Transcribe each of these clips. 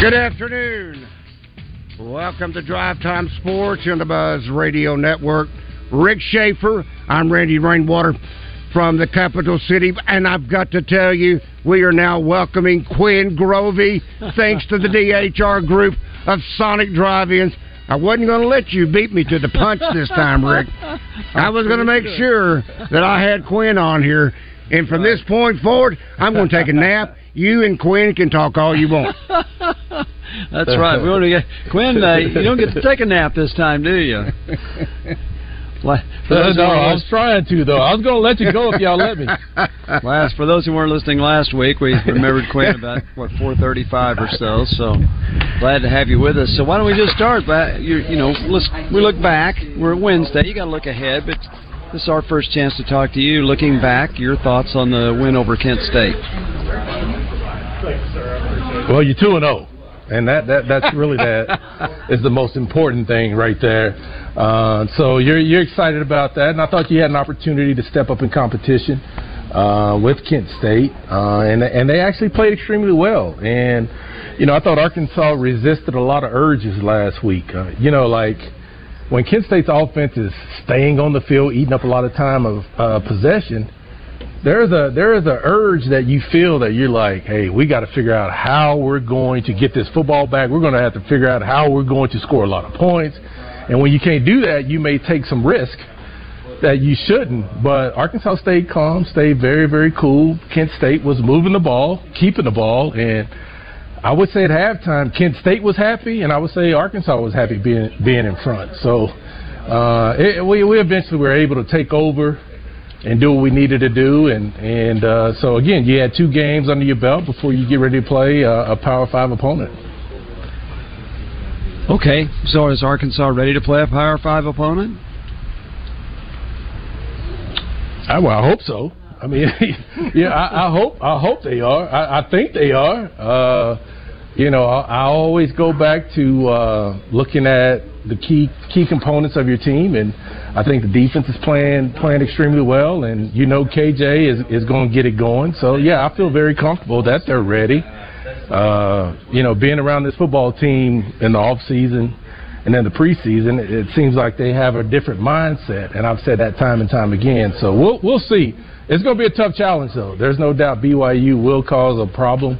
Good afternoon. Welcome to Drive Time Sports on the Buzz Radio Network. Rick Schaefer, I'm Randy Rainwater from the capital city, and I've got to tell you, we are now welcoming Quinn Grovey, thanks to the DHR group of Sonic Drive-Ins. I wasn't going to let you beat me to the punch this time, Rick. I was going to make sure that I had Quinn on here, and from this point forward, I'm going to take a nap you and Quinn can talk all you want. That's right. We want to get Quinn. Uh, you don't get to take a nap this time, do you? Uh, no, I was trying to though. I was going to let you go if y'all let me. Last, for those who weren't listening last week, we remembered Quinn about what four thirty-five or so. So glad to have you with us. So why don't we just start? By you, you know, let's we look back. We're Wednesday. You got to look ahead, but this is our first chance to talk to you. Looking back, your thoughts on the win over Kent State? Well, you're two and zero, oh, and that, that that's really that is the most important thing right there. Uh, so you're you're excited about that, and I thought you had an opportunity to step up in competition uh, with Kent State, uh, and and they actually played extremely well. And you know, I thought Arkansas resisted a lot of urges last week. Uh, you know, like when Kent State's offense is staying on the field, eating up a lot of time of uh, possession, there's a there is a urge that you feel that you're like, hey, we got to figure out how we're going to get this football back. We're going to have to figure out how we're going to score a lot of points. And when you can't do that, you may take some risk that you shouldn't. But Arkansas stayed calm, stayed very very cool. Kent State was moving the ball, keeping the ball, and I would say at halftime, Kent State was happy, and I would say Arkansas was happy being being in front. So uh, it, we we eventually were able to take over and do what we needed to do, and and uh, so again, you had two games under your belt before you get ready to play a Power Five opponent. Okay, so is Arkansas ready to play a Power Five opponent? I, well, I hope so. I mean, yeah, I, I hope I hope they are. I, I think they are. Uh, you know, I, I always go back to uh, looking at the key key components of your team, and I think the defense is playing playing extremely well, and you know KJ is is going to get it going. So yeah, I feel very comfortable that they're ready. Uh, you know, being around this football team in the off season and then the preseason, it, it seems like they have a different mindset, and I've said that time and time again. So we'll we'll see. It's going to be a tough challenge, though. There's no doubt BYU will cause a problem.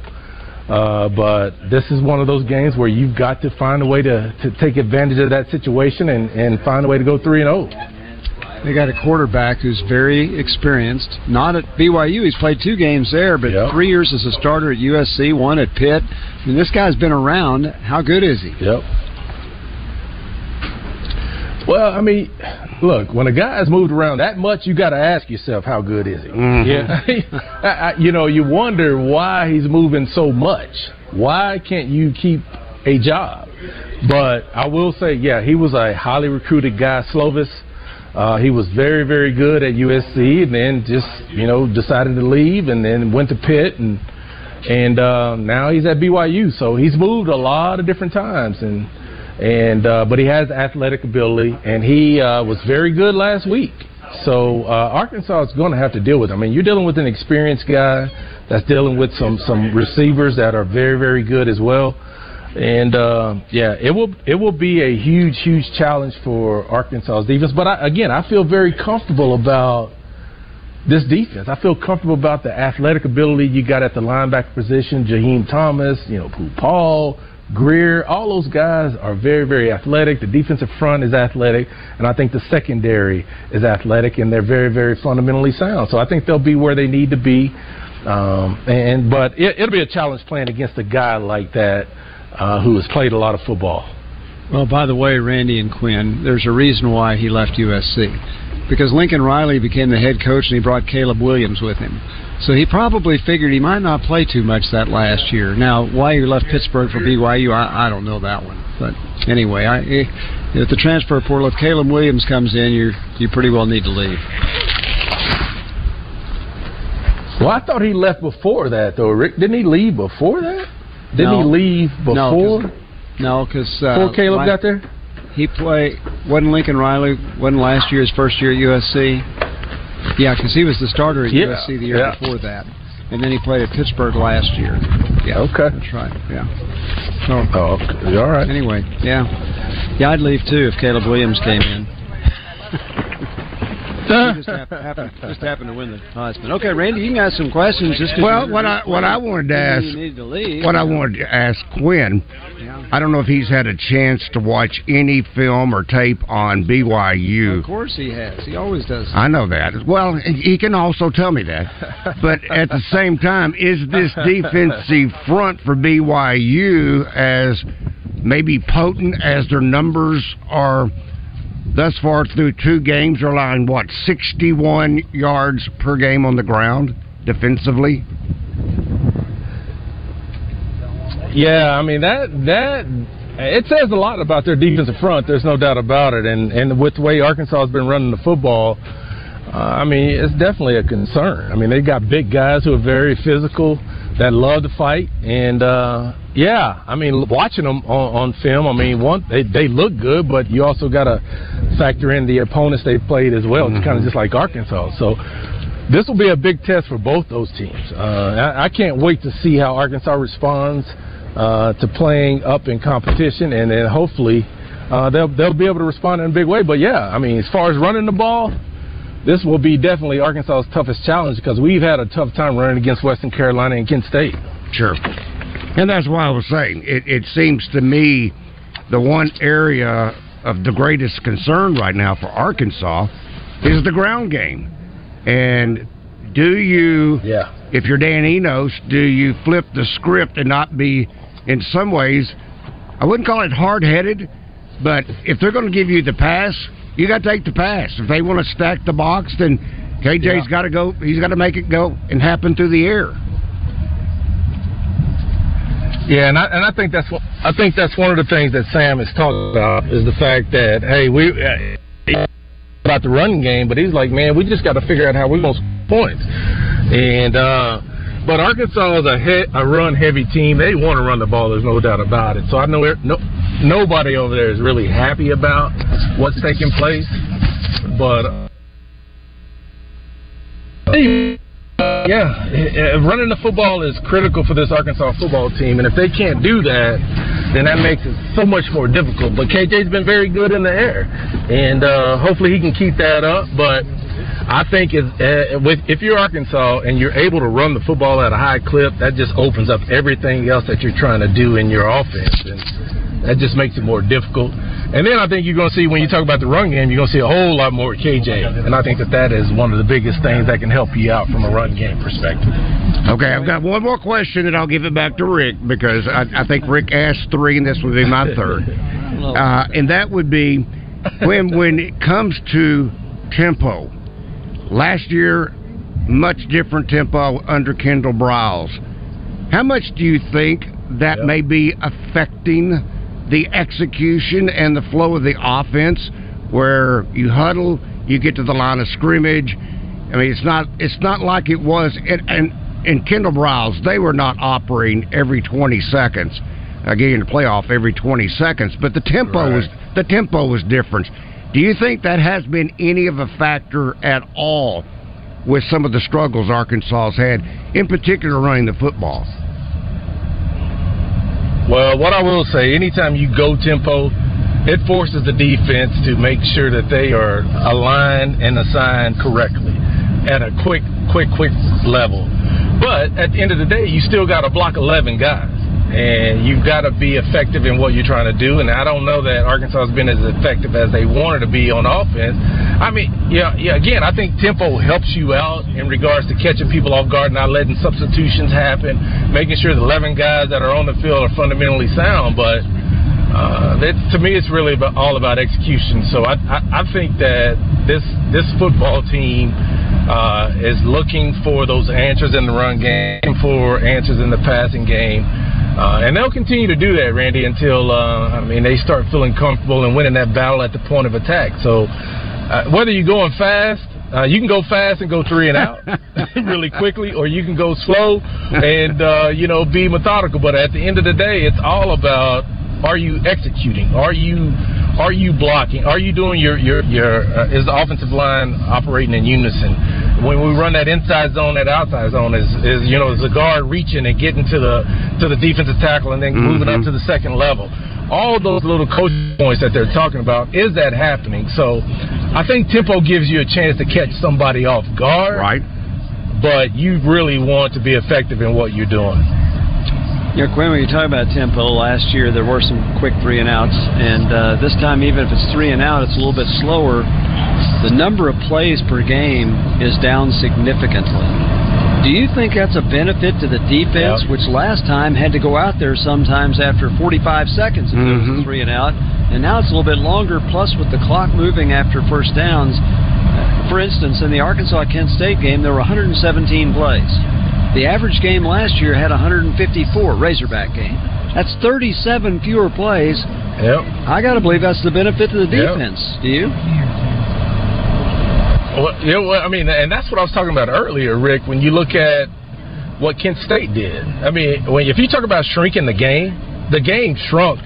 Uh, but this is one of those games where you've got to find a way to, to take advantage of that situation and, and find a way to go 3 and 0. They got a quarterback who's very experienced. Not at BYU, he's played two games there, but yep. three years as a starter at USC, one at Pitt. I mean, this guy's been around. How good is he? Yep. Well, I mean, look, when a guy's moved around that much, you got to ask yourself, how good is he? Mm-hmm. Yeah, you know, you wonder why he's moving so much. Why can't you keep a job? But I will say, yeah, he was a highly recruited guy, Slovis. Uh, he was very, very good at USC, and then just you know decided to leave, and then went to Pitt, and and uh, now he's at BYU. So he's moved a lot of different times, and and uh, but he has athletic ability, and he uh, was very good last week. So uh, Arkansas is going to have to deal with him. I mean, you're dealing with an experienced guy that's dealing with some some receivers that are very very good as well. And uh, yeah, it will it will be a huge huge challenge for Arkansas's defense. But I, again, I feel very comfortable about this defense. I feel comfortable about the athletic ability you got at the linebacker position. Jaheim Thomas, you know, Paul, Grier, all those guys are very, very athletic. The defensive front is athletic, and I think the secondary is athletic, and they're very, very fundamentally sound. So I think they'll be where they need to be. Um, and but it, will be a challenge playing against a guy like that uh, who has played a lot of football. Well, by the way, Randy and Quinn, there's a reason why he left USC. Because Lincoln Riley became the head coach and he brought Caleb Williams with him. So he probably figured he might not play too much that last year. Now, why he left Pittsburgh for BYU, I, I don't know that one. But anyway, I, if the transfer portal, if Caleb Williams comes in, you you pretty well need to leave. Well, I thought he left before that, though. Rick, didn't he leave before that? Didn't no. he leave before? No, because uh, before Caleb got there, he played. wasn't Lincoln Riley? wasn't last year his first year at USC? Yeah, because he was the starter at yeah. USC the year yeah. before that, and then he played at Pittsburgh last year. Yeah, okay, that's right. Yeah. So, oh, okay. all right. Anyway, yeah, yeah, I'd leave too if Caleb Williams came in just, happened, just happened to win the Heisman. Okay, Randy, you can ask some questions. Just well, what I what I wanted to ask, to what I wanted to ask Quinn. Yeah. I don't know if he's had a chance to watch any film or tape on BYU. Of course he has. He always does. I know that. Well, he can also tell me that. but at the same time, is this defensive front for BYU as maybe potent as their numbers are? Thus far through two games are allowing what 61 yards per game on the ground defensively. Yeah, I mean that that it says a lot about their defensive front. There's no doubt about it, and and with the way Arkansas has been running the football. Uh, I mean, it's definitely a concern. I mean, they got big guys who are very physical that love to fight, and uh, yeah, I mean, watching them on, on film, I mean, one they they look good, but you also got to factor in the opponents they played as well. Mm-hmm. It's kind of just like Arkansas. So this will be a big test for both those teams. Uh, I, I can't wait to see how Arkansas responds uh, to playing up in competition, and then hopefully uh, they'll they'll be able to respond in a big way. But yeah, I mean, as far as running the ball this will be definitely Arkansas's toughest challenge because we've had a tough time running against Western Carolina and Kent State. Sure. And that's why I was saying it, it seems to me the one area of the greatest concern right now for Arkansas is the ground game. And do you, yeah. if you're Dan Enos, do you flip the script and not be, in some ways, I wouldn't call it hard headed, but if they're going to give you the pass, you got to take the pass. If they want to stack the box, then KJ's yeah. got to go. He's got to make it go and happen through the air. Yeah, and I, and I think that's I think that's one of the things that Sam is talking about is the fact that hey we uh, about the running game, but he's like man we just got to figure out how we're to score points, and uh, but Arkansas is a, he- a run heavy team. They want to run the ball. There's no doubt about it. So I know no, nobody over there is really happy about what's taking place. But uh, yeah, running the football is critical for this Arkansas football team, and if they can't do that, then that makes it so much more difficult. But KJ's been very good in the air, and uh, hopefully he can keep that up. But I think if, uh, with, if you're Arkansas and you're able to run the football at a high clip, that just opens up everything else that you're trying to do in your offense. And that just makes it more difficult. And then I think you're going to see when you talk about the run game, you're going to see a whole lot more KJ. And I think that that is one of the biggest things that can help you out from a run game perspective. Okay, I've got one more question, and I'll give it back to Rick because I, I think Rick asked three, and this would be my third. Uh, and that would be when when it comes to tempo. Last year, much different tempo under Kendal Briles. How much do you think that yep. may be affecting? The execution and the flow of the offense where you huddle, you get to the line of scrimmage. I mean, it's not it's not like it was. And, and in Kendal Briles, they were not operating every 20 seconds, uh, getting the playoff every 20 seconds. But the tempo right. was the tempo was different. Do you think that has been any of a factor at all with some of the struggles Arkansas has had, in particular running the football? Well, what I will say, anytime you go tempo, it forces the defense to make sure that they are aligned and assigned correctly at a quick, quick, quick level. But at the end of the day, you still got to block 11 guys and you've got to be effective in what you're trying to do. And I don't know that Arkansas has been as effective as they wanted to be on offense. I mean, yeah, yeah. Again, I think tempo helps you out in regards to catching people off guard, not letting substitutions happen, making sure the 11 guys that are on the field are fundamentally sound. But uh, to me, it's really about, all about execution. So I, I, I think that this this football team uh, is looking for those answers in the run game, for answers in the passing game. Uh, and they'll continue to do that, Randy, until uh, I mean they start feeling comfortable and winning that battle at the point of attack. So uh, whether you're going fast, uh, you can go fast and go three and out really quickly, or you can go slow and uh, you know be methodical. But at the end of the day, it's all about are you executing? Are you are you blocking? Are you doing your your your uh, is the offensive line operating in unison? When we run that inside zone, that outside zone is is you know is the guard reaching and getting to the to the defensive tackle and then mm-hmm. moving up to the second level. All those little coach points that they're talking about is that happening? So I think tempo gives you a chance to catch somebody off guard, right? But you really want to be effective in what you're doing. You know, Quinn, when you talk about tempo, last year there were some quick three and outs, and uh, this time, even if it's three and out, it's a little bit slower. The number of plays per game is down significantly. Do you think that's a benefit to the defense, yep. which last time had to go out there sometimes after 45 seconds if mm-hmm. was three and out, and now it's a little bit longer. Plus, with the clock moving after first downs, for instance, in the Arkansas Kent State game, there were 117 plays. The average game last year had 154 Razorback game. That's 37 fewer plays. Yep. I got to believe that's the benefit to the defense. Yep. Do you? Well, yeah, well, I mean, and that's what I was talking about earlier, Rick. When you look at what Kent State did, I mean, when if you talk about shrinking the game, the game shrunk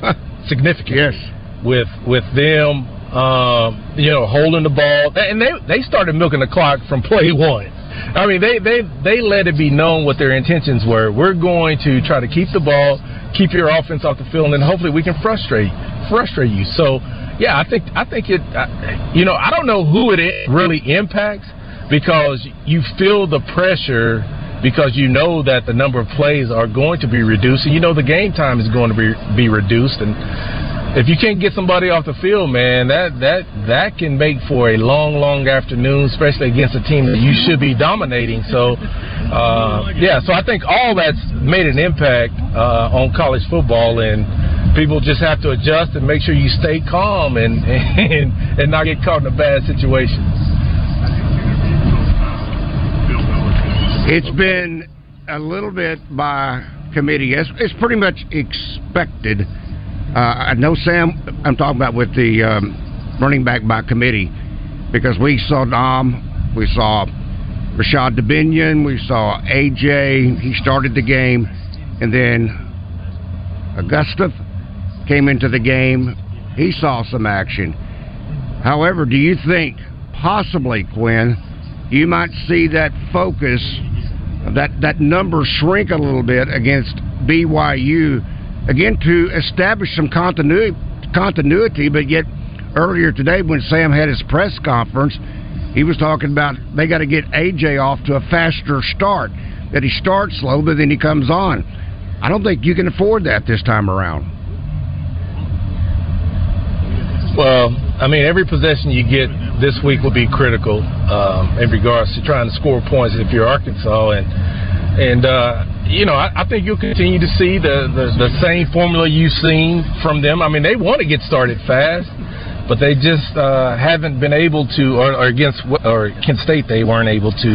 significantly. Yes. With with them, um, you know, holding the ball, and they they started milking the clock from play one. I mean, they they they let it be known what their intentions were. We're going to try to keep the ball, keep your offense off the field, and hopefully we can frustrate frustrate you. So, yeah, I think I think it. You know, I don't know who it really impacts because you feel the pressure because you know that the number of plays are going to be reduced, and you know the game time is going to be be reduced, and if you can't get somebody off the field, man, that that that can make for a long, long afternoon, especially against a team that you should be dominating. So, uh, yeah, so I think all that's made an impact uh, on college football, and people just have to adjust and make sure you stay calm and and and not get caught in a bad situation. It's been a little bit by committee. It's, it's pretty much expected uh, I know Sam. I'm talking about with the um, running back by committee because we saw Dom, we saw Rashod Dubinion, we saw AJ. He started the game, and then Augusta came into the game. He saw some action. However, do you think possibly Quinn, you might see that focus, that that number shrink a little bit against BYU? Again to establish some continuity, continuity. But yet, earlier today when Sam had his press conference, he was talking about they got to get AJ off to a faster start. That he starts slow, but then he comes on. I don't think you can afford that this time around. Well, I mean, every possession you get this week will be critical um, in regards to trying to score points if you're Arkansas, and and uh, you know, I, I think you'll continue to see the, the, the same formula you've seen from them. I mean, they want to get started fast, but they just uh, haven't been able to, or, or against or Kent State, they weren't able to.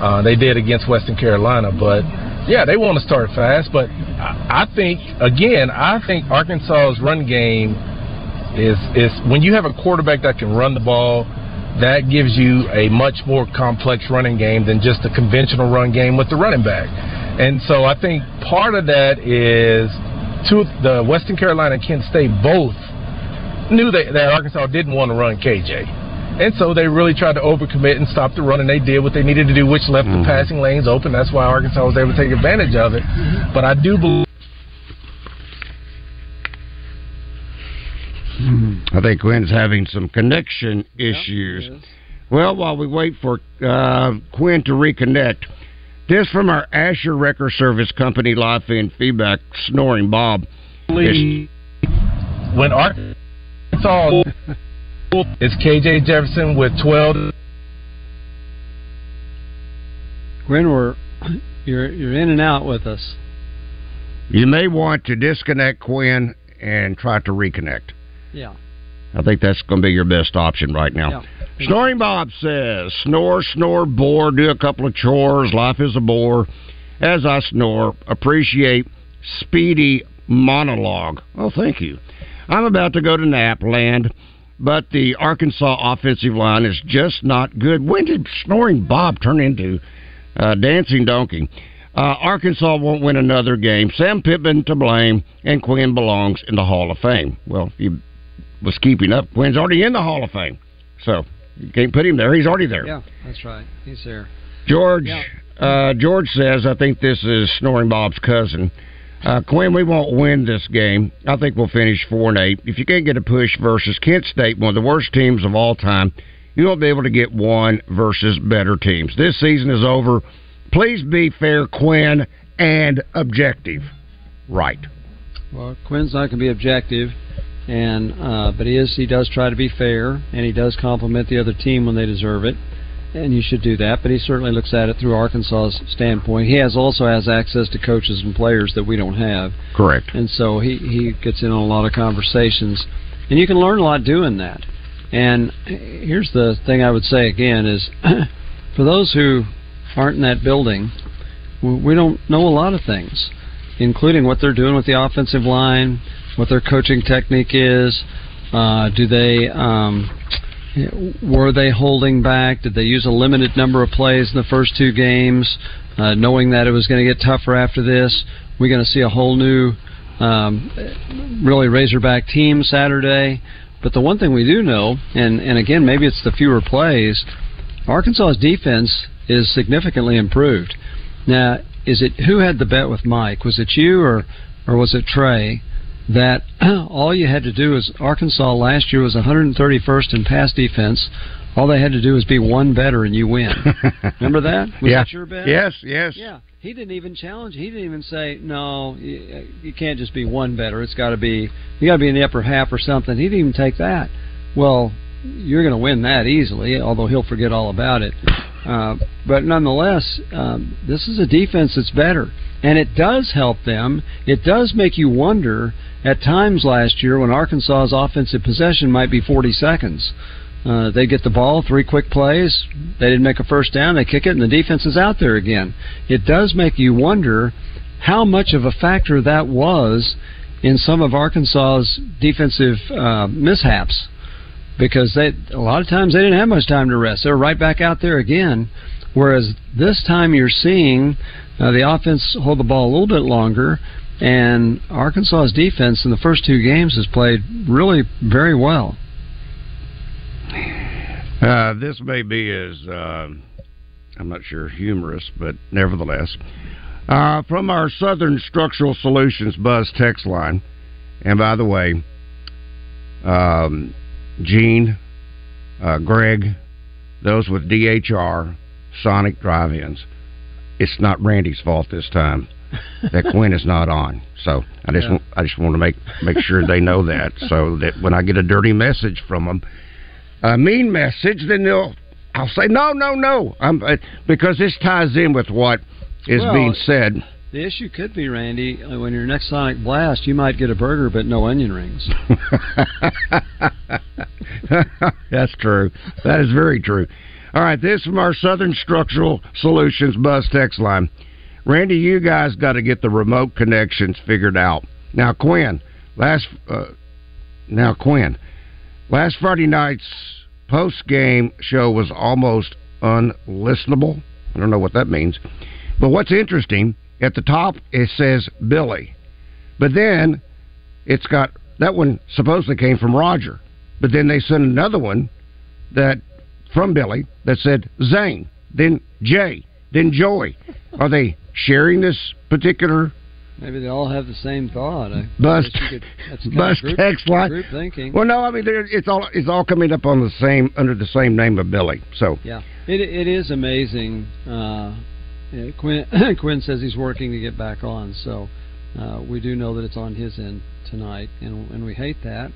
Uh, they did against Western Carolina, but yeah, they want to start fast. But I, I think again, I think Arkansas's run game is is when you have a quarterback that can run the ball that gives you a much more complex running game than just a conventional run game with the running back. And so I think part of that is to the Western Carolina and Kent State both knew that, that Arkansas didn't want to run KJ. And so they really tried to overcommit and stop the run, and they did what they needed to do, which left mm-hmm. the passing lanes open. That's why Arkansas was able to take advantage of it. Mm-hmm. But I do believe. Hmm. I think Quinn's having some connection issues. Yeah, well, while we wait for uh, Quinn to reconnect, this from our Asher Record Service Company live feed feedback, Snoring Bob. When Arkansas it's KJ Jefferson with 12. Gwen, we're you're you're in and out with us. You may want to disconnect Quinn and try to reconnect. Yeah. I think that's going to be your best option right now. Yeah. Snoring Bob says, snore, snore, bore, do a couple of chores, life is a bore. As I snore, appreciate speedy monologue. Oh, thank you. I'm about to go to nap land, but the Arkansas offensive line is just not good. When did Snoring Bob turn into uh, Dancing Donkey? Uh, Arkansas won't win another game. Sam Pittman to blame, and Quinn belongs in the Hall of Fame. Well, you was keeping up, Quinn's already in the Hall of Fame, so you can't put him there. He's already there. Yeah, that's right. He's there. George, Yeah. uh, George says, I think this is Snoring Bob's cousin. Uh, Quinn, we won't win this game. I think we'll finish four and eight. If you can't get a push versus Kent State, one of the worst teams of all time, you won't be able to get one versus better teams. This season is over. Please be fair, Quinn, and objective. Right. Well, Quinn's not going to be objective, and uh, but he is. He does try to be fair, and he does compliment the other team when they deserve it, and you should do that. But he certainly looks at it through Arkansas's standpoint. He has also has access to coaches and players that we don't have, Correct. and so he he gets in on a lot of conversations, and you can learn a lot doing that. And here's the thing I would say again is, for those who aren't in that building, we we don't know a lot of things, including what they're doing with the offensive line, what their coaching technique is. Uh, do they um, were they holding back? Did they use a limited number of plays in the first two games, uh, knowing that it was going to get tougher after this? We're going to see a whole new, um, really Razorback team Saturday. But the one thing we do know, and and again maybe it's the fewer plays, Arkansas's defense is significantly improved. Now, is it who had the bet with Mike? Was it you or or was it Trey? That all you had to do is Arkansas last year was 131st in pass defense. All they had to do was be one better and you win. Remember that? Was yeah. that your bet? Yes, yes. Yeah, he didn't even challenge. He didn't even say no. You, you can't just be one better. It's got to be you got to be in the upper half or something. He didn't even take that. Well, you're going to win that easily. Although he'll forget all about it. Uh, but nonetheless, um, this is a defense that's better, and it does help them. It does make you wonder at times last year when Arkansas's offensive possession might be 40 seconds. Uh, they get the ball, three quick plays. They didn't make a first down. They kick it, and the defense is out there again. It does make you wonder how much of a factor that was in some of Arkansas's defensive uh, mishaps, because they a lot of times they didn't have much time to rest. They're right back out there again. Whereas this time you're seeing uh, the offense hold the ball a little bit longer, and Arkansas's defense in the first two games has played really very well. Uh, this may be as uh, I'm not sure humorous, but nevertheless, uh, from our Southern Structural Solutions Buzz text line, and by the way, um, Gene, uh, Greg, those with DHR, Sonic Drive-ins, it's not Randy's fault this time that Quinn is not on. So I just Yeah. want, I just want to make make sure they know that, so that when I get a dirty message from them, a mean message, then they'll I'll say no, no, no, I'm uh, because this ties in with what is Well, being said. The issue could be, Randy, uh, when your next Sonic Blast, you might get a burger but no onion rings. That's true. That is very true. All right, this from our Southern Structural Solutions bus text line. Randy, you guys got to get the remote connections figured out. Now, Quinn, last uh, now Quinn, last Friday night's post game show was almost unlistenable. I don't know what that means, but what's interesting at the top it says Billy, but then it's got that one supposedly came from Roger, but then they sent another one that from Billy that said Zane, then Jay, then Joey. Are they sharing this particular Maybe they all have the same thought. I Bus, could, that's kind bus group, text line. Group thinking. Well, no, I mean it's all it's all coming up on the same under the same name of Billy. So Yeah, it it is amazing. Uh, yeah, Quinn Quinn says he's working to get back on, so uh, we do know that it's on his end tonight, and and we hate that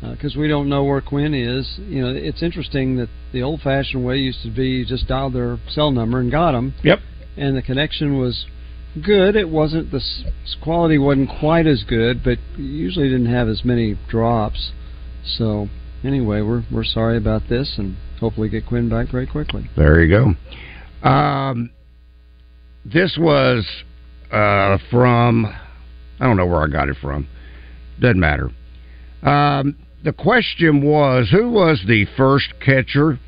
because we don't know where Quinn is. You know, it's interesting that the old-fashioned way used to be you just dialed their cell number and got them. Yep. And the connection was good. It wasn't the s- quality wasn't quite as good, but usually didn't have as many drops. So anyway, we're we're sorry about this, and hopefully get Quinn back very quickly. There you go. Um, this was uh, from I don't know where I got it from. Doesn't matter. Um, the question was who was the first catcher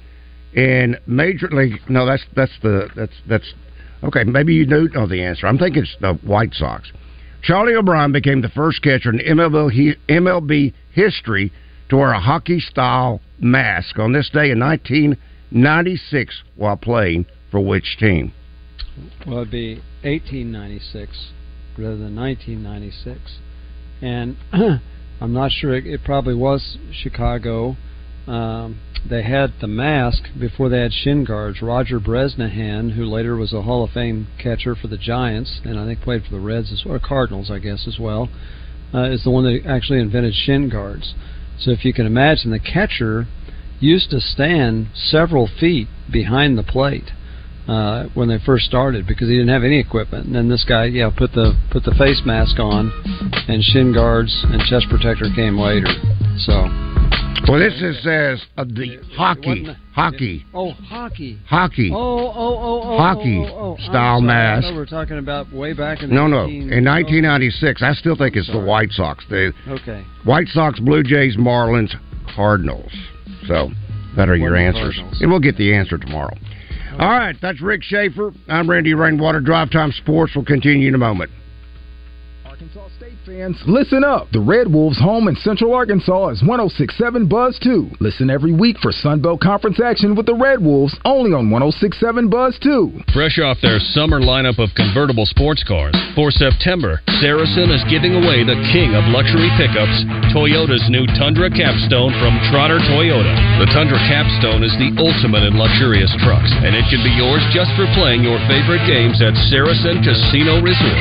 in Major League? No, that's that's the that's that's okay. Maybe you do know the answer. I'm thinking it's the White Sox. Charlie O'Brien became the first catcher in MLB, MLB history to wear a hockey style mask on this day in 1996 while playing for which team? Well, it'd be 1896 rather than 1996, and I'm not sure. It, it probably was Chicago. Um, they had the mask before they had shin guards. Roger Bresnahan, who later was a Hall of Fame catcher for the Giants, and I think played for the Reds as, or Cardinals, I guess as well, uh, is the one that actually invented shin guards. So if you can imagine, the catcher used to stand several feet behind the plate uh, when they first started because he didn't have any equipment. And then this guy, yeah, put the put the face mask on, and shin guards and chest protector came later. So Well, this is says uh, the hockey, hockey, oh hockey, hockey. oh oh oh oh Hockey oh, oh, oh. Style mask. We were talking about way back in the No, no. In 1996, I still think it's the White Sox. The oh, okay. White Sox, Blue Jays, Marlins, Cardinals. So that are your answers, and we'll get the answer tomorrow. All right, that's Rick Schaefer. I'm Randy Rainwater. Drive Time Sports will continue in a moment. Fans, listen up. The Red Wolves' home in Central Arkansas is 1067 Buzz 2. Listen every week for Sunbelt Conference action with the Red Wolves, only on 1067 Buzz 2. Fresh off their summer lineup of convertible sports cars, for September, Saracen is giving away the king of luxury pickups, Toyota's new Tundra Capstone from Trotter Toyota. The Tundra Capstone is the ultimate in luxurious trucks, and it can be yours just for playing your favorite games at Saracen Casino Resort.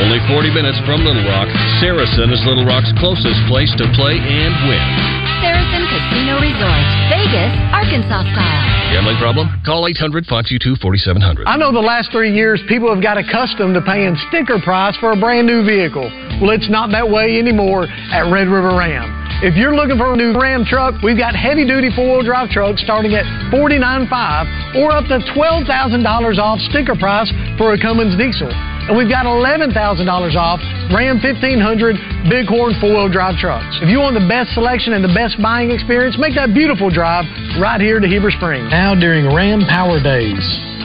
Only 40 minutes from Little Rock, Saracen is Little Rock's closest place to play and win. Saracen Casino Resort, Vegas, Arkansas style. Gambling problem? Call 800 522 4700. I know the last three years people have got accustomed to paying sticker price for a brand new vehicle. Well, it's not that way anymore at Red River Ram. If you're looking for a new Ram truck, we've got heavy duty four wheel drive trucks starting at $49.5 or up to $12,000 off sticker price for a Cummins diesel. And we've got $11,000 off Ram 1500 Bighorn four wheel drive trucks. If you want the best selection and the best buying experience, make that beautiful drive right here to Heber Springs. Now during Ram Power Days.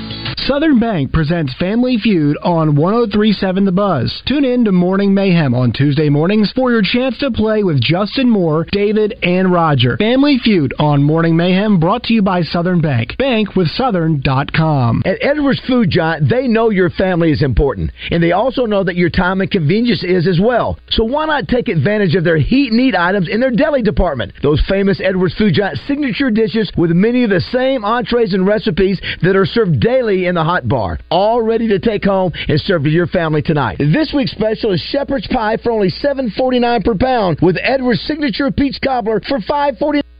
Southern Bank presents Family Feud on 1037 The Buzz. Tune in to Morning Mayhem on Tuesday mornings for your chance to play with Justin Moore, David, and Roger. Family Feud on Morning Mayhem brought to you by Southern Bank. Bank with Southern.com. At Edwards Food Giant, they know your family is important, and they also know that your time and convenience is as well. So why not take advantage of their heat and eat items in their deli department? Those famous Edwards Food Giant signature dishes with many of the same entrees and recipes that are served daily in the hot bar, all ready to take home and serve to your family tonight. This week's special is shepherd's pie for only $7.49 per pound, with Edwards signature peach cobbler for $5.49.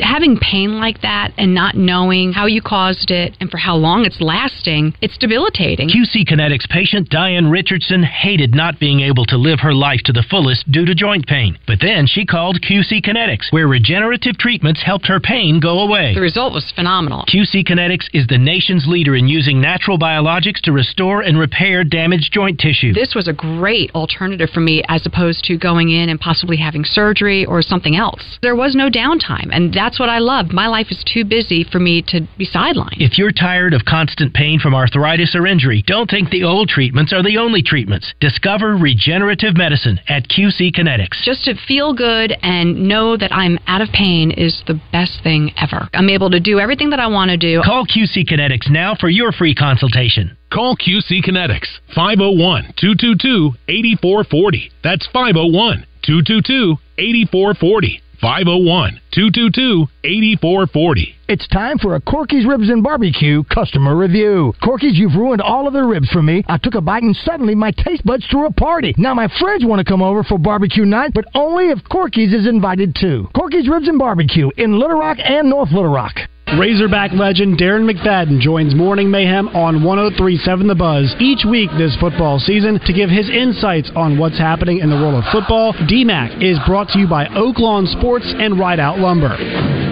having pain like that and not knowing how you caused it and for how long it's lasting, it's debilitating. QC Kinetics patient Diane Richardson hated not being able to live her life to the fullest due to joint pain. But then she called QC Kinetics, where regenerative treatments helped her pain go away. The result was phenomenal. QC Kinetics is the nation's leader in using natural biologics to restore and repair damaged joint tissue. This was a great alternative for me as opposed to going in and possibly having surgery or something else. There was no downtime, and that's what what I love. My life is too busy for me to be sidelined. If you're tired of constant pain from arthritis or injury, don't think the old treatments are the only treatments. Discover regenerative medicine at QC Kinetics. Just to feel good and know that I'm out of pain is the best thing ever. I'm able to do everything that I want to do. Call QC Kinetics now for your free consultation. Call QC Kinetics 501 222 8440. That's 501 222 8440. 501 222 8440. It's time for a Corky's Ribs and Barbecue customer review. Corky's, you've ruined all of their ribs for me. I took a bite and suddenly my taste buds threw a party. Now my friends want to come over for barbecue night, but only if Corky's is invited too. Corky's Ribs and Barbecue in Little Rock and North Little Rock. Razorback legend Darren McFadden joins Morning Mayhem on 1037 The Buzz each week this football season to give his insights on what's happening in the world of football. DMAC is brought to you by Oak Lawn Sports and Rideout Lumber.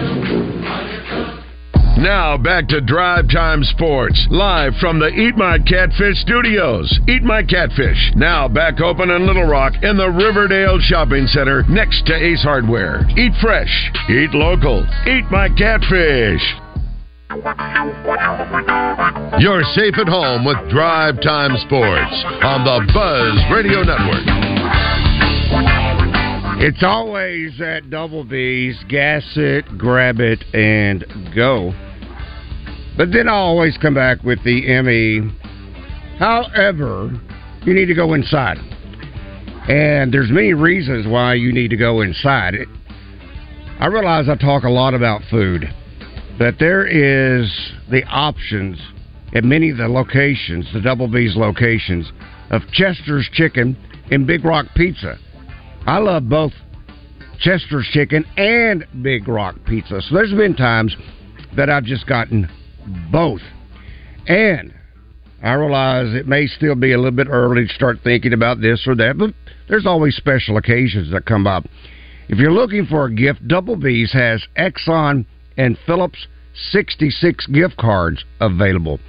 Now back to Drive Time Sports, live from the Eat My Catfish studios. Eat My Catfish, now back open in Little Rock in the Riverdale Shopping Center next to Ace Hardware. Eat fresh, eat local, eat my catfish. You're safe at home with Drive Time Sports on the Buzz Radio Network. It's always at Double B's, gas it, grab it, and go. But then I always come back with the ME. However, you need to go inside. And there's many reasons why you need to go inside. I realize I talk a lot about food, but there is the options at many of the locations, the Double B's locations, of Chester's Chicken and Big Rock Pizza. I love both Chester's Chicken and Big Rock Pizza. So there's been times that I've just gotten both. And I realize it may still be a little bit early to start thinking about this or that, but there's always special occasions that come up. If you're looking for a gift, Double B's has Exxon and Phillips 66 gift cards available.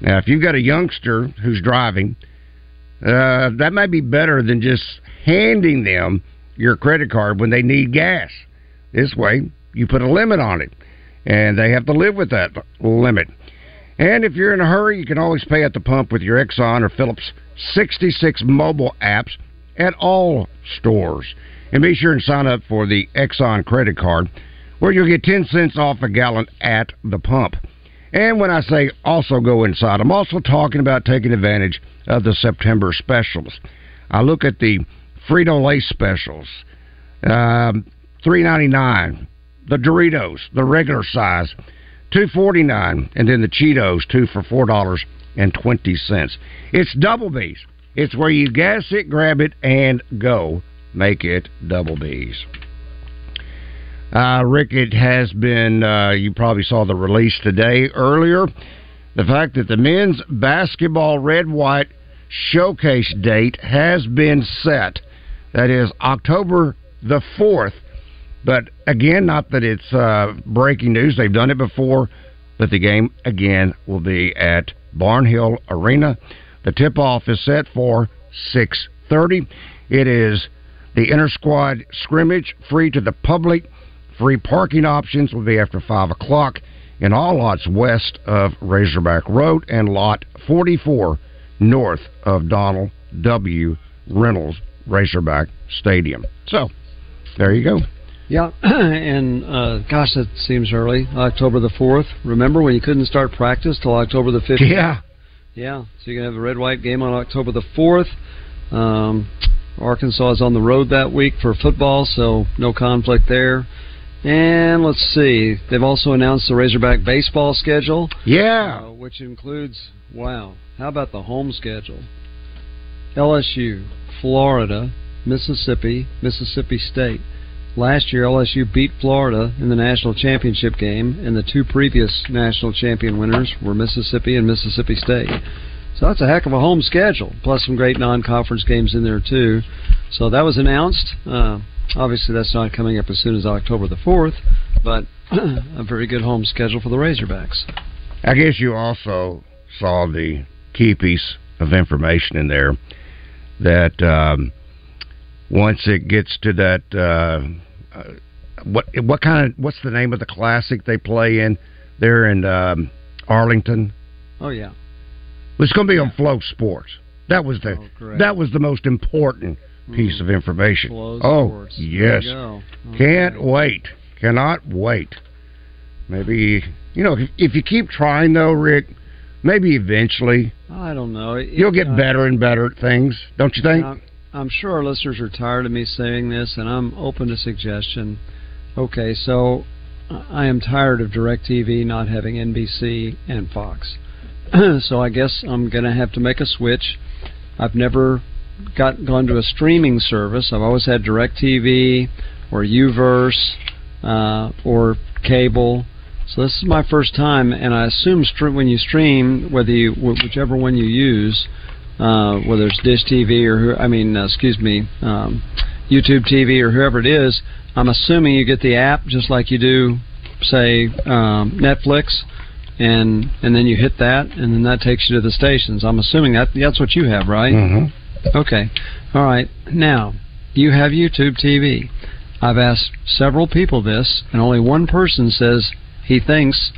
Now, if you've got a youngster who's driving, uh, that might be better than just handing them your credit card when they need gas. This way, you put a limit on it and they have to live with that limit. And if you're in a hurry, you can always pay at the pump with your Exxon or Phillips 66 mobile apps at all stores. And be sure and sign up for the Exxon credit card, where you'll get 10 cents off a gallon at the pump. And when I say also go inside, I'm also talking about taking advantage of the September specials. I look at the Frito Lay specials, um, three ninety nine the Doritos, the regular size, two forty nine, and then the Cheetos, two for four dollars and twenty cents. It's Double B's. It's where you gas it, grab it, and go. Make it Double B's. Uh, Rick, it has been, uh, you probably saw the release today earlier. The fact that the men's basketball red white showcase date has been set. That is October the 4th but again, not that it's uh, breaking news. They've done it before, but the game again will be at Barnhill Arena. The tip-off is set for 6:30. It is the inter squad scrimmage, free to the public. Free parking options will be after five o'clock in all lots west of Razorback Road and lot 44 north of Donald W. Reynolds Razorback Stadium. So, there you go. Yeah, and uh, gosh, that seems early. October the fourth. Remember when you couldn't start practice till October the fifth? Yeah, yeah. So you're gonna have a red white game on October the fourth. Um, Arkansas is on the road that week for football, so no conflict there. And let's see, they've also announced the Razorback baseball schedule. Yeah, uh, which includes wow, how about the home schedule? LSU, Florida, Mississippi, Mississippi State. Last year, LSU beat Florida in the national championship game, and the two previous national champion winners were Mississippi and Mississippi State. So that's a heck of a home schedule, plus some great non-conference games in there too. So that was announced. Uh, obviously, that's not coming up as soon as October the fourth, but a very good home schedule for the Razorbacks. I guess you also saw the key piece of information in there that um, once it gets to that uh, uh, what what kind of what's the name of the classic they play in there in um, Arlington? Oh yeah. It's going to be on FloSports. That was the great. that was the most important piece of information. Flow oh Sports. Yes, go. can't wait, cannot wait. Maybe you know if, if you keep trying though, Rick, maybe eventually I don't know. It- you'll get uh, better and better at things, don't you think? I'm, sure our listeners are tired of me saying this, and I'm open to suggestion. Okay, so I am tired of DirecTV not having NBC and Fox. so I guess I'm going to have to make a switch. I've never got gone to a streaming service. I've always had DirecTV or Uverse uh, or cable. So this is my first time, and I assume when you stream, whether you whichever one you use, uh, whether it's Dish TV or who, I mean, uh, excuse me, um, YouTube TV or whoever it is, I'm assuming you get the app just like you do, say, um, Netflix, and and then you hit that, and then that takes you to the stations. I'm assuming that that's what you have, right? Mhm. Okay. All right. Now, you have YouTube TV. I've asked several people this, and only one person says he thinks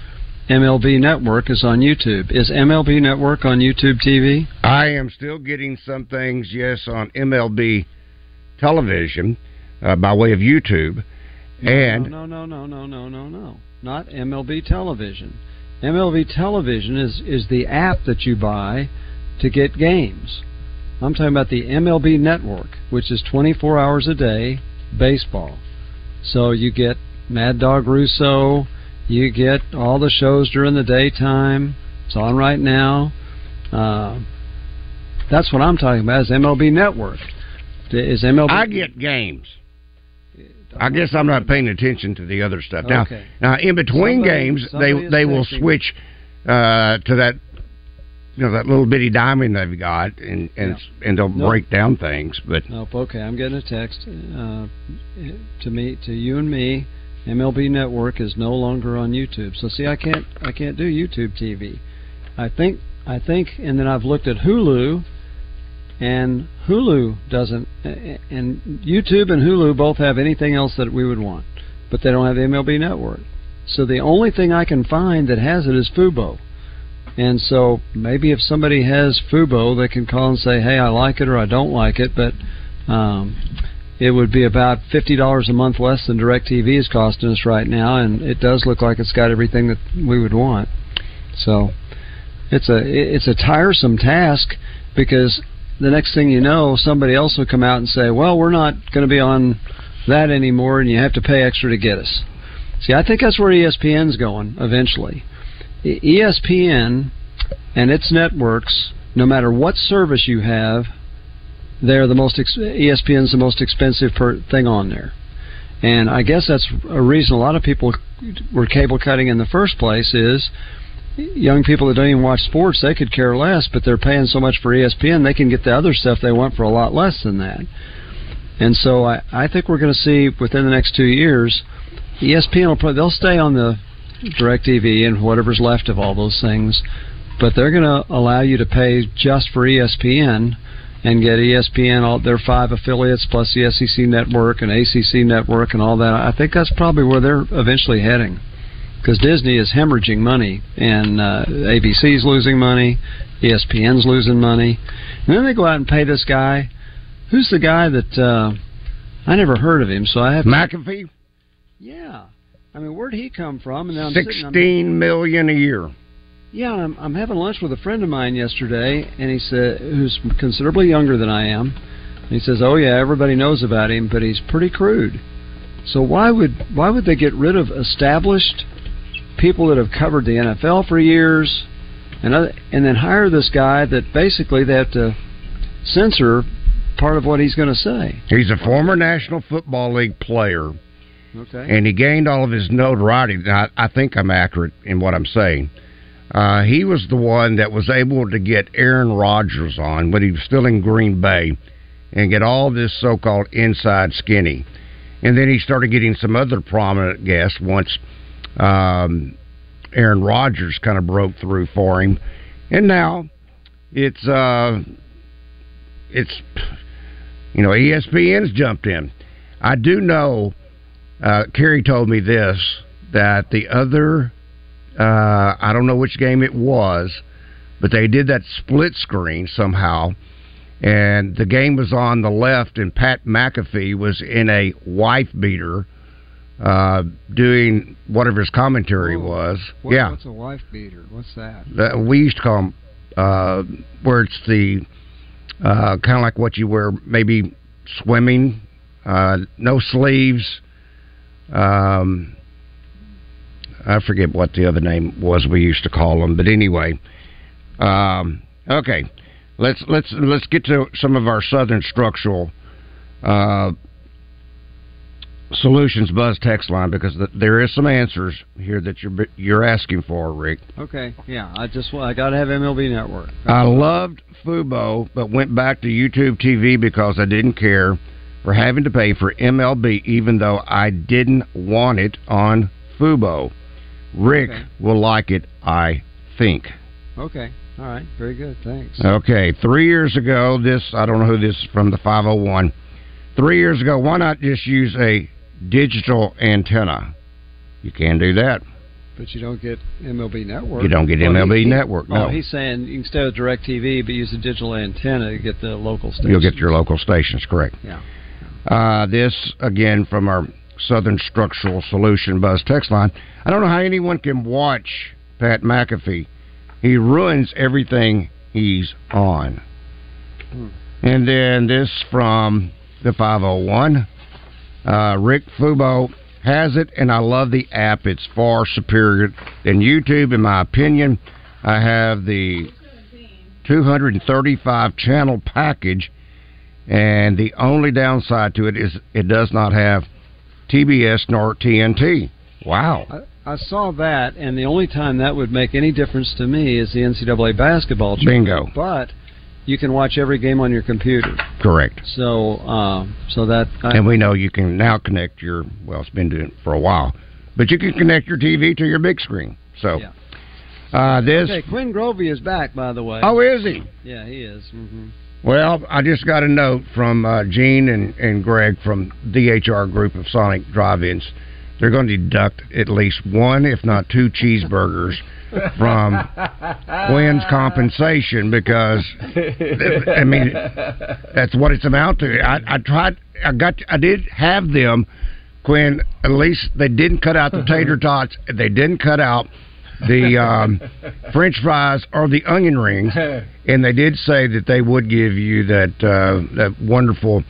MLB Network is on YouTube. Is MLB Network on YouTube TV? I am still getting some things, yes, on MLB television uh, by way of YouTube, and no, no, no, no, no, no, no, not MLB Television. MLB Television is is the app that you buy to get games. I'm talking about the MLB Network, which is 24 hours a day baseball. So you get Mad Dog Russo, you get all the shows during the daytime. It's on right now. Uh, that's what I'm talking about. Is MLB Network? Is MLB? I get games. I guess I'm not paying attention to the other stuff now. Okay. Now, in between Somebody- games, somebody they they will switch uh, to that you know that little bitty diamond they've got, and and it's, and they'll Nope. break down things. But Nope. Okay, I'm getting a text uh, to me, to you and me. MLB Network is no longer on YouTube. So see, I can't, I can't do YouTube TV. I think, I think, and then I've looked at Hulu, and Hulu doesn't, and YouTube and Hulu both have anything else that we would want, but they don't have MLB Network. So the only thing I can find that has it is Fubo. And so maybe if somebody has Fubo, they can call and say, "Hey, I like it or I don't like it," but um, it would be about fifty dollars a month less than DirecTV is costing us right now, and it does look like it's got everything that we would want. So it's a it's a tiresome task because the next thing you know, somebody else will come out and say, "Well, we're not going to be on that anymore, and you have to pay extra to get us." See, I think that's where ESPN's going eventually. ESPN and its networks, no matter what service you have, they're the most ex- ESPN's the most expensive per thing on there. And I guess that's a reason a lot of people were cable cutting in the first place is young people that don't even watch sports, they could care less, but they're paying so much for ESPN, they can get the other stuff they want for a lot less than that. And so I, I think we're going to see within the next two years, ESPN will probably, they'll stay on the DirecTV and whatever's left of all those things, but they're going to allow you to pay just for ESPN and get ESPN all their five affiliates plus the SEC network and ACC network and all that. I think that's probably where they're eventually heading because Disney is hemorrhaging money and uh, ABC's losing money, ESPN's losing money, and then they go out and pay this guy. Who's the guy that uh, I never heard of him? So I have to, McAfee, yeah. I mean, where'd he come from? And then I'm sitting- sixteen million a year. Yeah, I'm, I'm having lunch with a friend of mine yesterday, and he said, who's considerably younger than I am. And he says, "Oh yeah, everybody knows about him, but he's pretty crude." So why would why would they get rid of established people that have covered the NFL for years, and other, and then hire this guy that basically they have to censor part of what he's going to say? He's a former National Football League player. Okay. and he gained all of his notoriety. Now, I think I'm accurate in what I'm saying. Uh, he was the one that was able to get Aaron Rodgers on when he was still in Green Bay and get all this so called inside skinny. And then he started getting some other prominent guests once um, Aaron Rodgers kind of broke through for him. And now it's uh, it's you know ESPN's jumped in. I do know uh, Kerry told me this that the other, uh, I don't know which game it was, but they did that split screen somehow, and the game was on the left, and Pat McAfee was in a wife beater. Uh, doing whatever his commentary was, What- yeah. What's a wife beater? What's that? That we used to call them uh, where it's the uh, kind of like what you wear maybe swimming, uh, no sleeves. Um, I forget what the other name was we used to call them, but anyway. Um, okay, let's let's let's get to some of our southern structural uh, solutions buzz text line because th- there is some answers here that you're you're asking for, Rick. Okay, yeah. I just I got to have MLB Network. I loved Fubo, but went back to YouTube TV because I didn't care for having to pay for MLB, even though I didn't want it on Fubo. Rick Okay. will like it, I think. Okay, all right, very good. Thanks. Okay, three years ago, this, I don't know who this is from the 501. Three years ago, why not just use a digital antenna? You can do that. But you don't get MLB Network. You don't get MLB he- he- Network, no. Oh, he's saying you can stay with DirecTV, but use a digital antenna to get the local station. You'll get your local stations, correct. Yeah. Uh, this again from our Southern Structural Solution Buzz text line. I don't know how anyone can watch Pat McAfee. He ruins everything he's on. And then this from the 501. Uh, Rick Fubo has it, and I love the app. It's far superior than YouTube, in my opinion. I have the 235 channel package, and the only downside to it is it does not have TBS nor TNT. Wow. I, I saw that, and the only time that would make any difference to me is the NCAA basketball. Bingo. But you can watch every game on your computer. Correct. So, uh, so that I, And we know you can now connect your, well, it's been doing it for a while, but you can connect your TV to your big screen. So, uh, this. Okay, Quinn Grovey is back, by the way. Oh, is he? Yeah, he is. hmm Well, I just got a note from uh, Gene and, and Greg from DHR Group of Sonic Drive-Ins. They're going to deduct at least one, if not two, cheeseburgers from Quinn's compensation because I mean that's what it's amount to. I, I tried. I got. I did have them. Quinn. At least they didn't cut out the tater tots. They didn't cut out the um, French fries or the onion rings, and they did say that they would give you that uh, that wonderful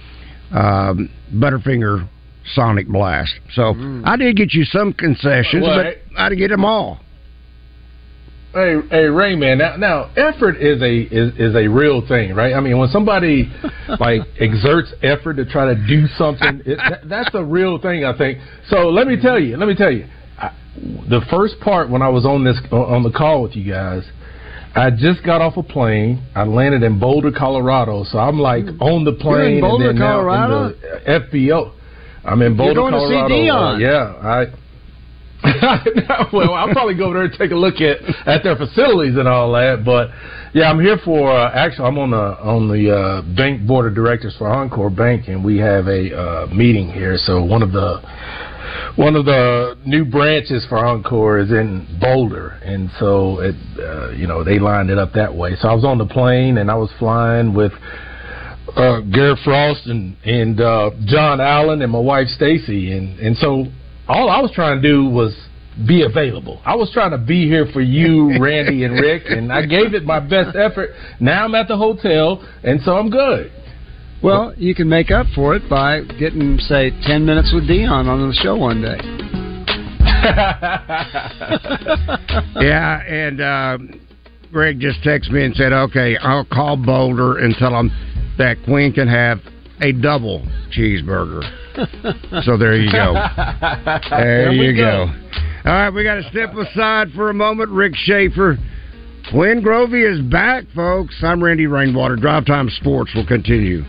um, Butterfinger Sonic Blast. So I did get you some concessions, Well, but I didn't get them all. Hey, hey, Ray, man. Now, now, effort is a is, is a real thing, right? I mean, when somebody like exerts effort to try to do something, it, that, that's a real thing, I think. So let me tell you, let me tell you, I, the first part when I was on this on the call with you guys, I just got off a plane. I landed in Boulder, Colorado, so I'm like on the plane. in Boulder, and then now in Colorado? the FBO. I'm in You're Boulder, going to see Colorado. Deion. yeah, I. well, I'll probably go over there and take a look at at their facilities and all that. But yeah, I'm here for uh, actually I'm on the on the uh, bank board of directors for Encore Bank, and we have a uh, meeting here. So one of the one of the new branches for Encore is in Boulder, and so it uh, you know they lined it up that way. So I was on the plane and I was flying with uh, Gary Frost and and uh, John Allen and my wife Stacy, and and so all I was trying to do was be available. I was trying to be here for you, Randy and Rick, and I gave it my best effort. Now I'm at the hotel, and so I'm good. Well, you can make up for it by getting, say, ten minutes with Deion on the show one day. yeah, and uh, Greg just texted me and said, "Okay, I'll call Boulder and tell them that Quinn can have a double cheeseburger." so there you go. There, There you go. go. All right, we got to step aside for a moment. Rick Shaeffer, Quinn Grovey is back, folks. I'm Randy Rainwater. Drive Time Sports will continue.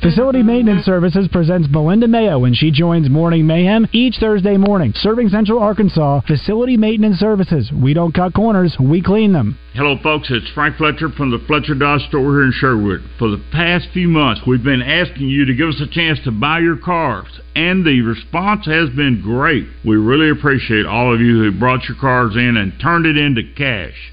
Facility Maintenance Services presents Melinda Mayo when she joins Morning Mayhem each Thursday morning. Serving Central Arkansas, Facility Maintenance Services. We don't cut corners, we clean them. Hello, folks. It's Frank Fletcher from the Fletcher Dodge store here in Sherwood. For the past few months, we've been asking you to give us a chance to buy your cars, and the response has been great. We really appreciate all of you who brought your cars in and turned it into cash.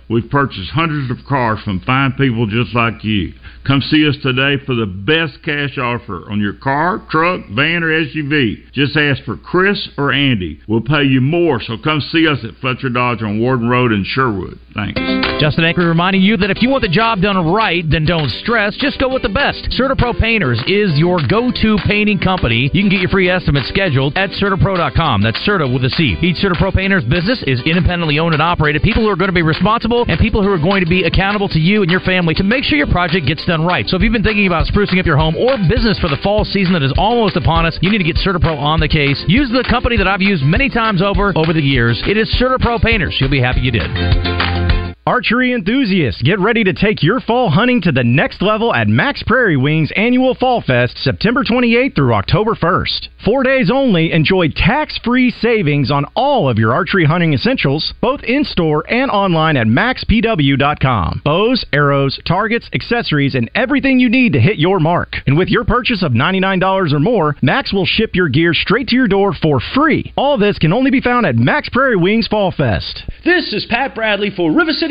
We've purchased hundreds of cars from fine people just like you. Come see us today for the best cash offer on your car, truck, van, or SUV. Just ask for Chris or Andy. We'll pay you more, so come see us at Fletcher Dodge on Warden Road in Sherwood. Thanks. Justin Acre reminding you that if you want the job done right, then don't stress. Just go with the best. CertaPro Painters is your go-to painting company. You can get your free estimate scheduled at CertaPro.com. That's Certa with a C. Each CertaPro Painters business is independently owned and operated. People who are going to be responsible and people who are going to be accountable to you and your family to make sure your project gets done right. So if you've been thinking about sprucing up your home or business for the fall season that is almost upon us, you need to get CertaPro on the case. Use the company that I've used many times over over the years. It is CertaPro Painters. You'll be happy you did. Archery enthusiasts, get ready to take your fall hunting to the next level at Mack's Prairie Wings Annual Fall Fest, September 28th through October 1st. Four days only, enjoy tax free savings on all of your archery hunting essentials, both in store and online at mackspw.com. Bows, arrows, targets, accessories, and everything you need to hit your mark. And with your purchase of $99 or more, Mack's will ship your gear straight to your door for free. All this can only be found at Mack's Prairie Wings Fall Fest. This is Pat Bradley for River City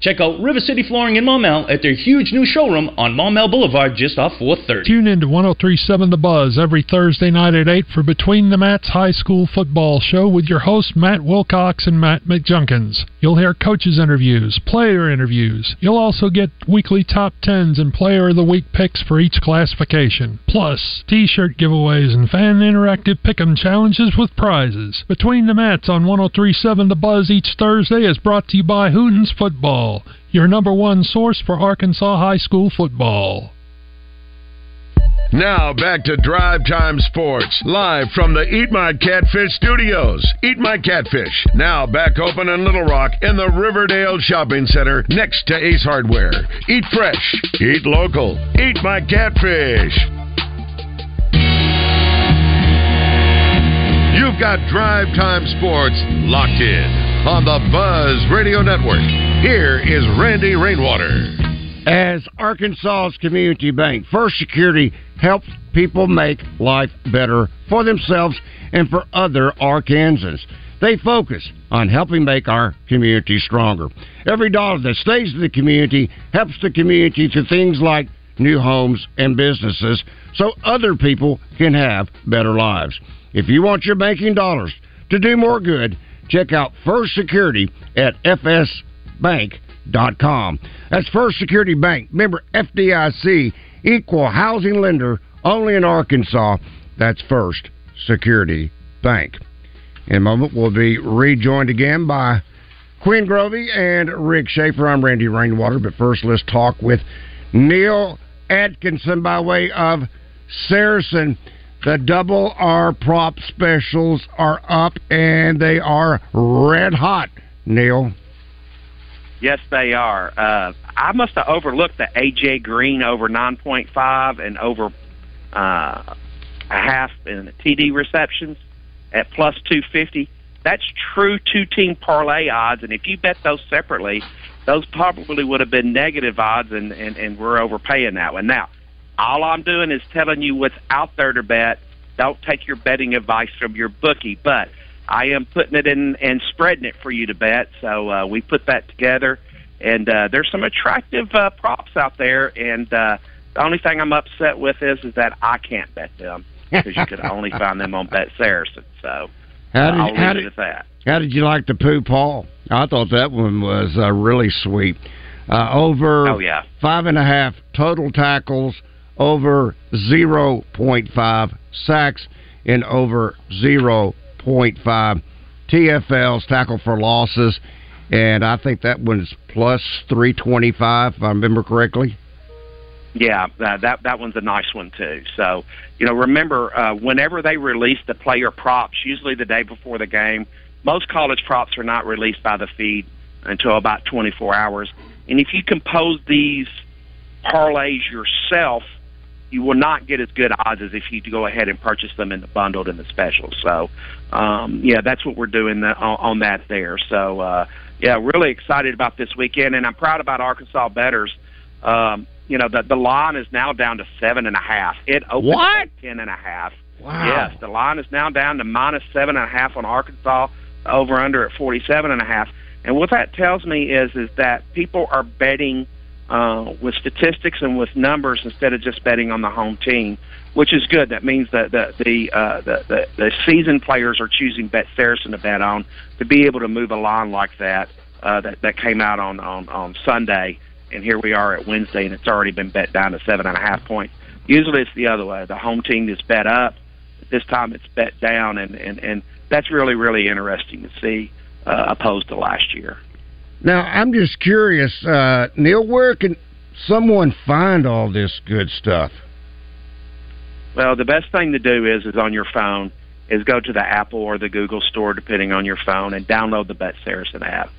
Check out River City Flooring in Maumelle at their huge new showroom on Maumelle Boulevard just off 430. Tune in to 1037 The Buzz every Thursday night at 8 for Between the Mats High School Football Show with your hosts Matt Wilcox and Matt McJunkins. You'll hear coaches' interviews, player interviews. You'll also get weekly top 10s and player of the week picks for each classification. Plus, t shirt giveaways and fan interactive pick'em challenges with prizes. Between the Mats on 1037 The Buzz each Thursday is brought to you by Hooten's Football your number one source for Arkansas high school football. Now back to Drive Time Sports, live from the Eat My Catfish studios. Eat My Catfish, now back open in Little Rock in the Riverdale Shopping Center next to Ace Hardware. Eat fresh, eat local, eat my catfish. You've got Drive Time Sports locked in on the Buzz Radio Network. Here is Randy Rainwater. As Arkansas's community bank, First Security helps people make life better for themselves and for other Arkansans. They focus on helping make our community stronger. Every dollar that stays in the community helps the community through things like new homes and businesses so other people can have better lives. If you want your banking dollars to do more good, check out First Security at fsbank.com. That's First Security Bank, member FDIC, equal housing lender, only in Arkansas. That's First Security Bank. In a moment, we'll be rejoined again by Quinn Grovey and Rick Shaeffer. I'm Randy Rainwater, but first let's talk with Neil Atkinson by way of Saracen. The double R prop specials are up and they are red hot, Neil. Yes, they are. Uh, I must have overlooked the AJ Green over 9.5 and over uh, a half in TD receptions at plus 250. That's true two team parlay odds, and if you bet those separately, those probably would have been negative odds, and, and, and we're overpaying that one. Now, all I'm doing is telling you what's out there to bet. Don't take your betting advice from your bookie, but I am putting it in and spreading it for you to bet. So uh, we put that together. and uh, there's some attractive uh, props out there. And uh, the only thing I'm upset with is is that I can't bet them because you could only find them on Bet Saracen. So How uh, I'll leave how it at that. How did you like the Pooh Paul? I thought that one was uh, really sweet. Uh, over Oh, yeah. five and a half total tackles, over zero point five sacks, and over zero point five TFLs tackle for losses. And I think that one's plus three twenty five, if I remember correctly. Yeah, uh, that that one's a nice one too. So, you know, remember uh, whenever they release the player props, usually the day before the game, most college props are not released by the feed until about 24 hours. And if you compose these parlays yourself, you will not get as good odds as if you go ahead and purchase them in the bundled and the special. So, um, yeah, that's what we're doing the, on, on that there. So, uh, yeah, really excited about this weekend, and I'm proud about Arkansas betters. Um, you know, the the line is now down to seven and a half. It opened What? at ten and a half. Wow. Yes, the line is now down to minus seven and a half on Arkansas. Over under at forty seven and a half. And what that tells me is is that people are betting uh, with statistics and with numbers instead of just betting on the home team, which is good. That means that the the uh, the, the the seasoned players are choosing Bet Saracen to bet on to be able to move a line like that uh, that that came out on on on Sunday, and here we are at Wednesday, and it's already been bet down to seven and a half points. Usually it's the other way. The home team is bet up. This time it's bet down, and and and that's really really interesting to see uh, opposed to last year. Now, I'm just curious, uh, Neil, where can someone find all this good stuff? Well, the best thing to do is is on your phone is go to the Apple or the Google store, depending on your phone, and download the Bet Saracen app.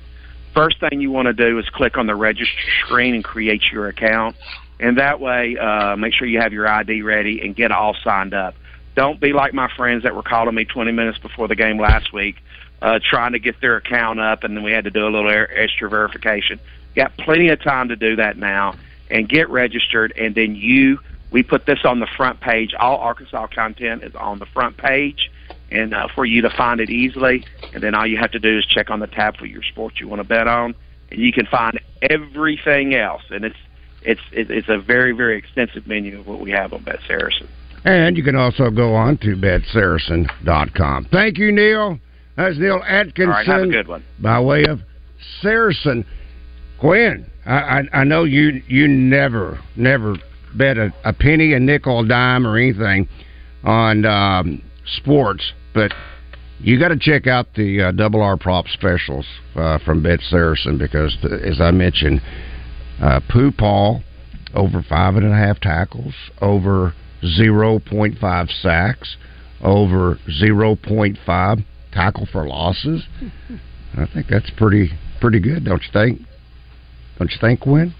First thing you want to do is click on the register screen and create your account, and that way, uh, make sure you have your ID ready and get all signed up. Don't be like my friends that were calling me 20 minutes before the game last week, uh, trying to get their account up, and then we had to do a little extra verification. Got plenty of time to do that now, and get registered, and then you we put this on the front page. All Arkansas content is on the front page, and uh, for you to find it easily. And then all you have to do is check on the tab for your sports you want to bet on, and you can find everything else. And it's it's it's a very very extensive menu of what we have on Bet Saracen. And you can also go on to betsaracen.com. Thank you, Neil. That's Neil Atkinson. All right, have a good one. By way of Saracen. Quinn, I, I, I know you you never, never bet a, a penny, a nickel, a dime, or anything on um, sports, but you got to check out the uh, double R prop specials uh, from Bet Saracen because, the, as I mentioned, uh, Pooh Paul over five and a half tackles, over 0.5 sacks, over 0.5 tackle for losses. I think that's pretty pretty good, don't you think? Don't you think, Win?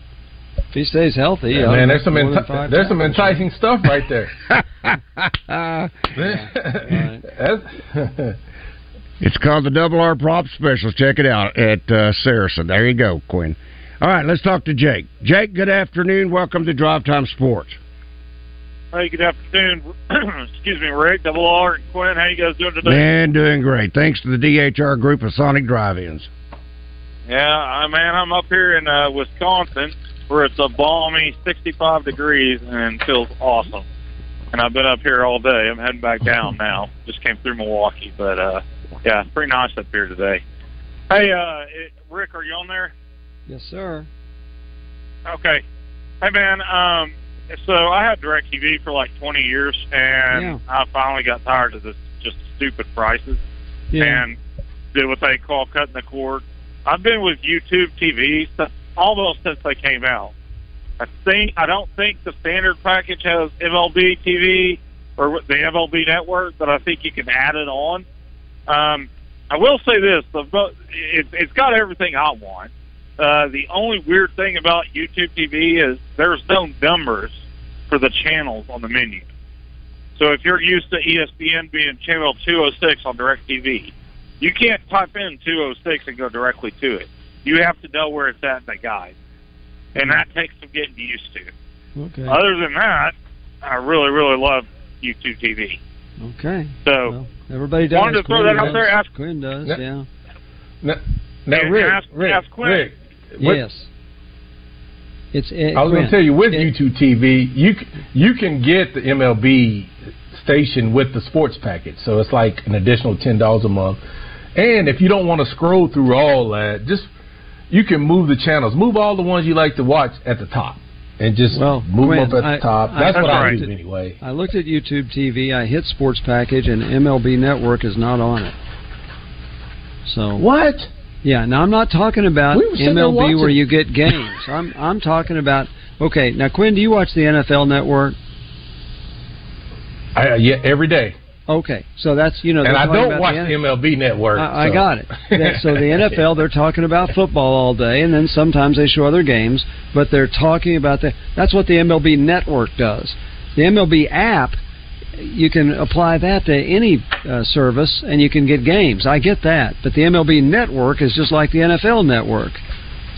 If he stays healthy, Yeah, man, there's some more enti- there's some tackles. enticing stuff right there. It's called the Double R Prop Specials. Check it out at uh, Saracen. There you go, Quinn. All right, let's talk to Jake. Jake, good afternoon. Welcome to Drive Time Sports. Hey, good afternoon. Excuse me, Rick, Double R, and Quinn. How you guys doing today? Man, doing great. Thanks to the DHR group of Sonic Drive-Ins. Yeah, I man, I'm up here in uh, Wisconsin where it's a balmy 65 degrees and feels awesome. And I've been up here all day. I'm heading back down now. Just came through Milwaukee, but uh, yeah, it's pretty nice up here today. Hey, uh, it, Rick, are you on there? Yes, sir. Okay. Hey, man. Um, so I had DirecTV for like 20 years, and Yeah. I finally got tired of this just stupid prices Yeah. and did what they call cutting the cord. I've been with YouTube TV since, almost since they came out. I think I don't think the standard package has MLB TV or the MLB network, but I think you can add it on. Um, I will say this: the vo- it, it's got everything I want. Uh, the only weird thing about YouTube TV is there's no numbers for the channels on the menu. So if you're used to ESPN being channel 206 on DirecTV, you can't type in 206 and go directly to it. You have to know where it's at in the guide, and that takes some getting used to. Okay. Other than that, I really, really love YouTube TV. Okay. So Well, everybody does. wanted to throw Quinn that out does. there. Ask Quinn does. Yeah. Yeah. Now, now And Rick, ask- Rick, ask Quinn. Rick, What- Yes. It's. It, I was going to tell you with it- YouTube TV, you you can get the MLB station with the sports package, so it's like an additional ten dollars a month. And if you don't want to scroll through all that, just you can move the channels, move all the ones you like to watch at the top, and just Well, move them up at I- the top. I- That's what I looked do anyway. I looked at YouTube TV. I hit Sports Package, and MLB Network is not on it. So what? Yeah. Now I'm not talking about We were sitting there MLB where you get games. I'm I'm talking about. Okay. Now Quinn, do you watch the NFL Network? I, uh, yeah, every day. Okay, so that's you know. and I don't about watch the the MLB Network. I, I got it. Yeah, so the NFL, they're talking about football all day, and then sometimes they show other games, but they're talking about the. That's what the MLB Network does. The MLB app, you can apply that to any uh, service, and you can get games. I get that, but the MLB Network is just like the NFL Network.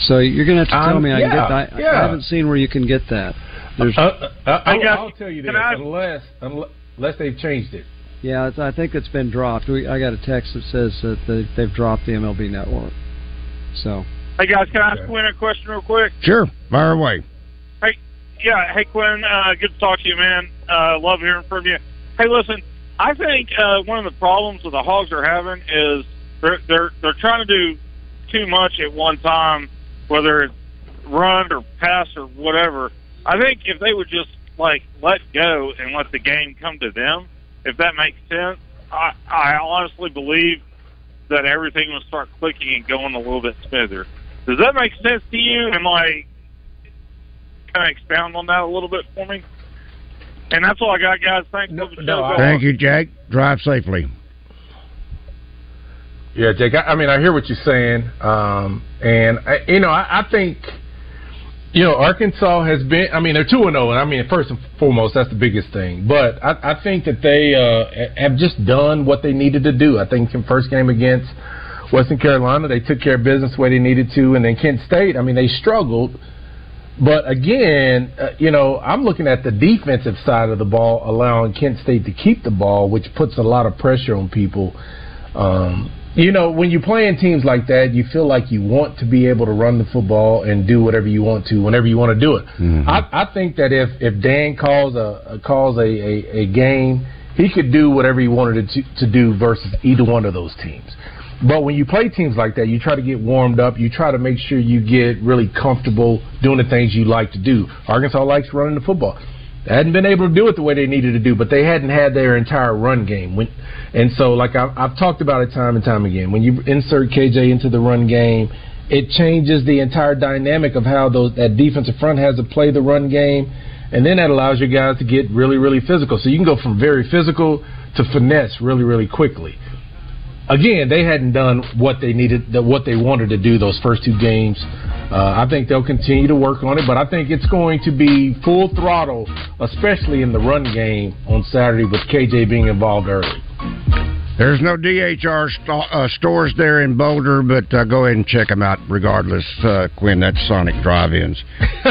So you're going to have to tell Um, me I can get that. I, yeah. I haven't seen where you can get that. There's, Uh, uh, uh, I I'll, I'll tell you that I- unless, unless unless they've changed it. Yeah, it's, I think it's been dropped. We, I got a text that says that they, they've dropped the MLB Network. So Hey guys, can I ask Quinn a question real quick? Sure, fire away. Yeah, hey Quinn, uh, good to talk to you, man. Uh, love hearing from you. Hey, listen, I think uh, one of the problems that the Hogs are having is they're they're they're trying to do too much at one time, whether it's run or pass or whatever. I think if they would just like let go and let the game come to them, if that makes sense, I I honestly believe that everything will start clicking and going a little bit smoother. Does that make sense to you? And like, kind of expound on that a little bit for me? And that's all I got, guys. Thanks for the show. Thank you, Jake. Drive safely. Yeah, Jake. I, I mean, I hear what you're saying, um, and I, you know, I, I think you know Arkansas has been. I mean, they're two and zero, and I mean, first and foremost, that's the biggest thing. But I, I think that they uh, have just done what they needed to do. I think in first game against Western Carolina, they took care of business the way they needed to, and then Kent State. I mean, they struggled. But again, uh, you know, I'm looking at the defensive side of the ball, allowing Kent State to keep the ball, which puts a lot of pressure on people. Um, you know, when you're playing teams like that, you feel like you want to be able to run the football and do whatever you want to, whenever you want to do it. I, I think that if if Dan calls a calls a, a, a game, he could do whatever he wanted to, to do versus either one of those teams. But when you play teams like that, you try to get warmed up. You try to make sure you get really comfortable doing the things you like to do. Arkansas likes running the football. They hadn't been able to do it the way they needed to do, but they hadn't had their entire run game. When, and so, like I've, I've talked about it time and time again, when you insert KJ into the run game, it changes the entire dynamic of how those that defensive front has to play the run game, and then that allows your guys to get really, really physical. So you can go from very physical to finesse really, really quickly again, they hadn't done what they needed, what they wanted to do those first two games. Uh, I think they'll continue to work on it, but I think it's going to be full throttle, especially in the run game on Saturday with KJ being involved early. There's no DHR st- uh, stores there in Boulder, but uh, go ahead and check them out regardless, uh, Quinn. That's Sonic Drive-Ins.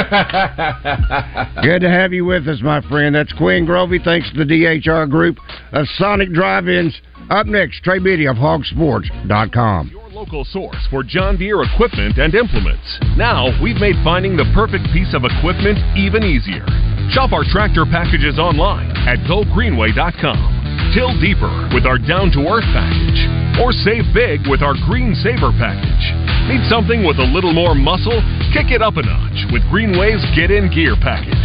Good to have you with us, my friend. That's Quinn Grovey. Thanks to the DHR group of Sonic Drive-Ins. Up next, Trey Biddy of HawgSports.com. Your local source for John Deere equipment and implements. Now, we've made finding the perfect piece of equipment even easier. Shop our tractor packages online at gogreenway.com. Till deeper with our down to earth package. Or save big with our Green Saver package. Need something with a little more muscle? Kick it up a notch with Greenway's Get in Gear package.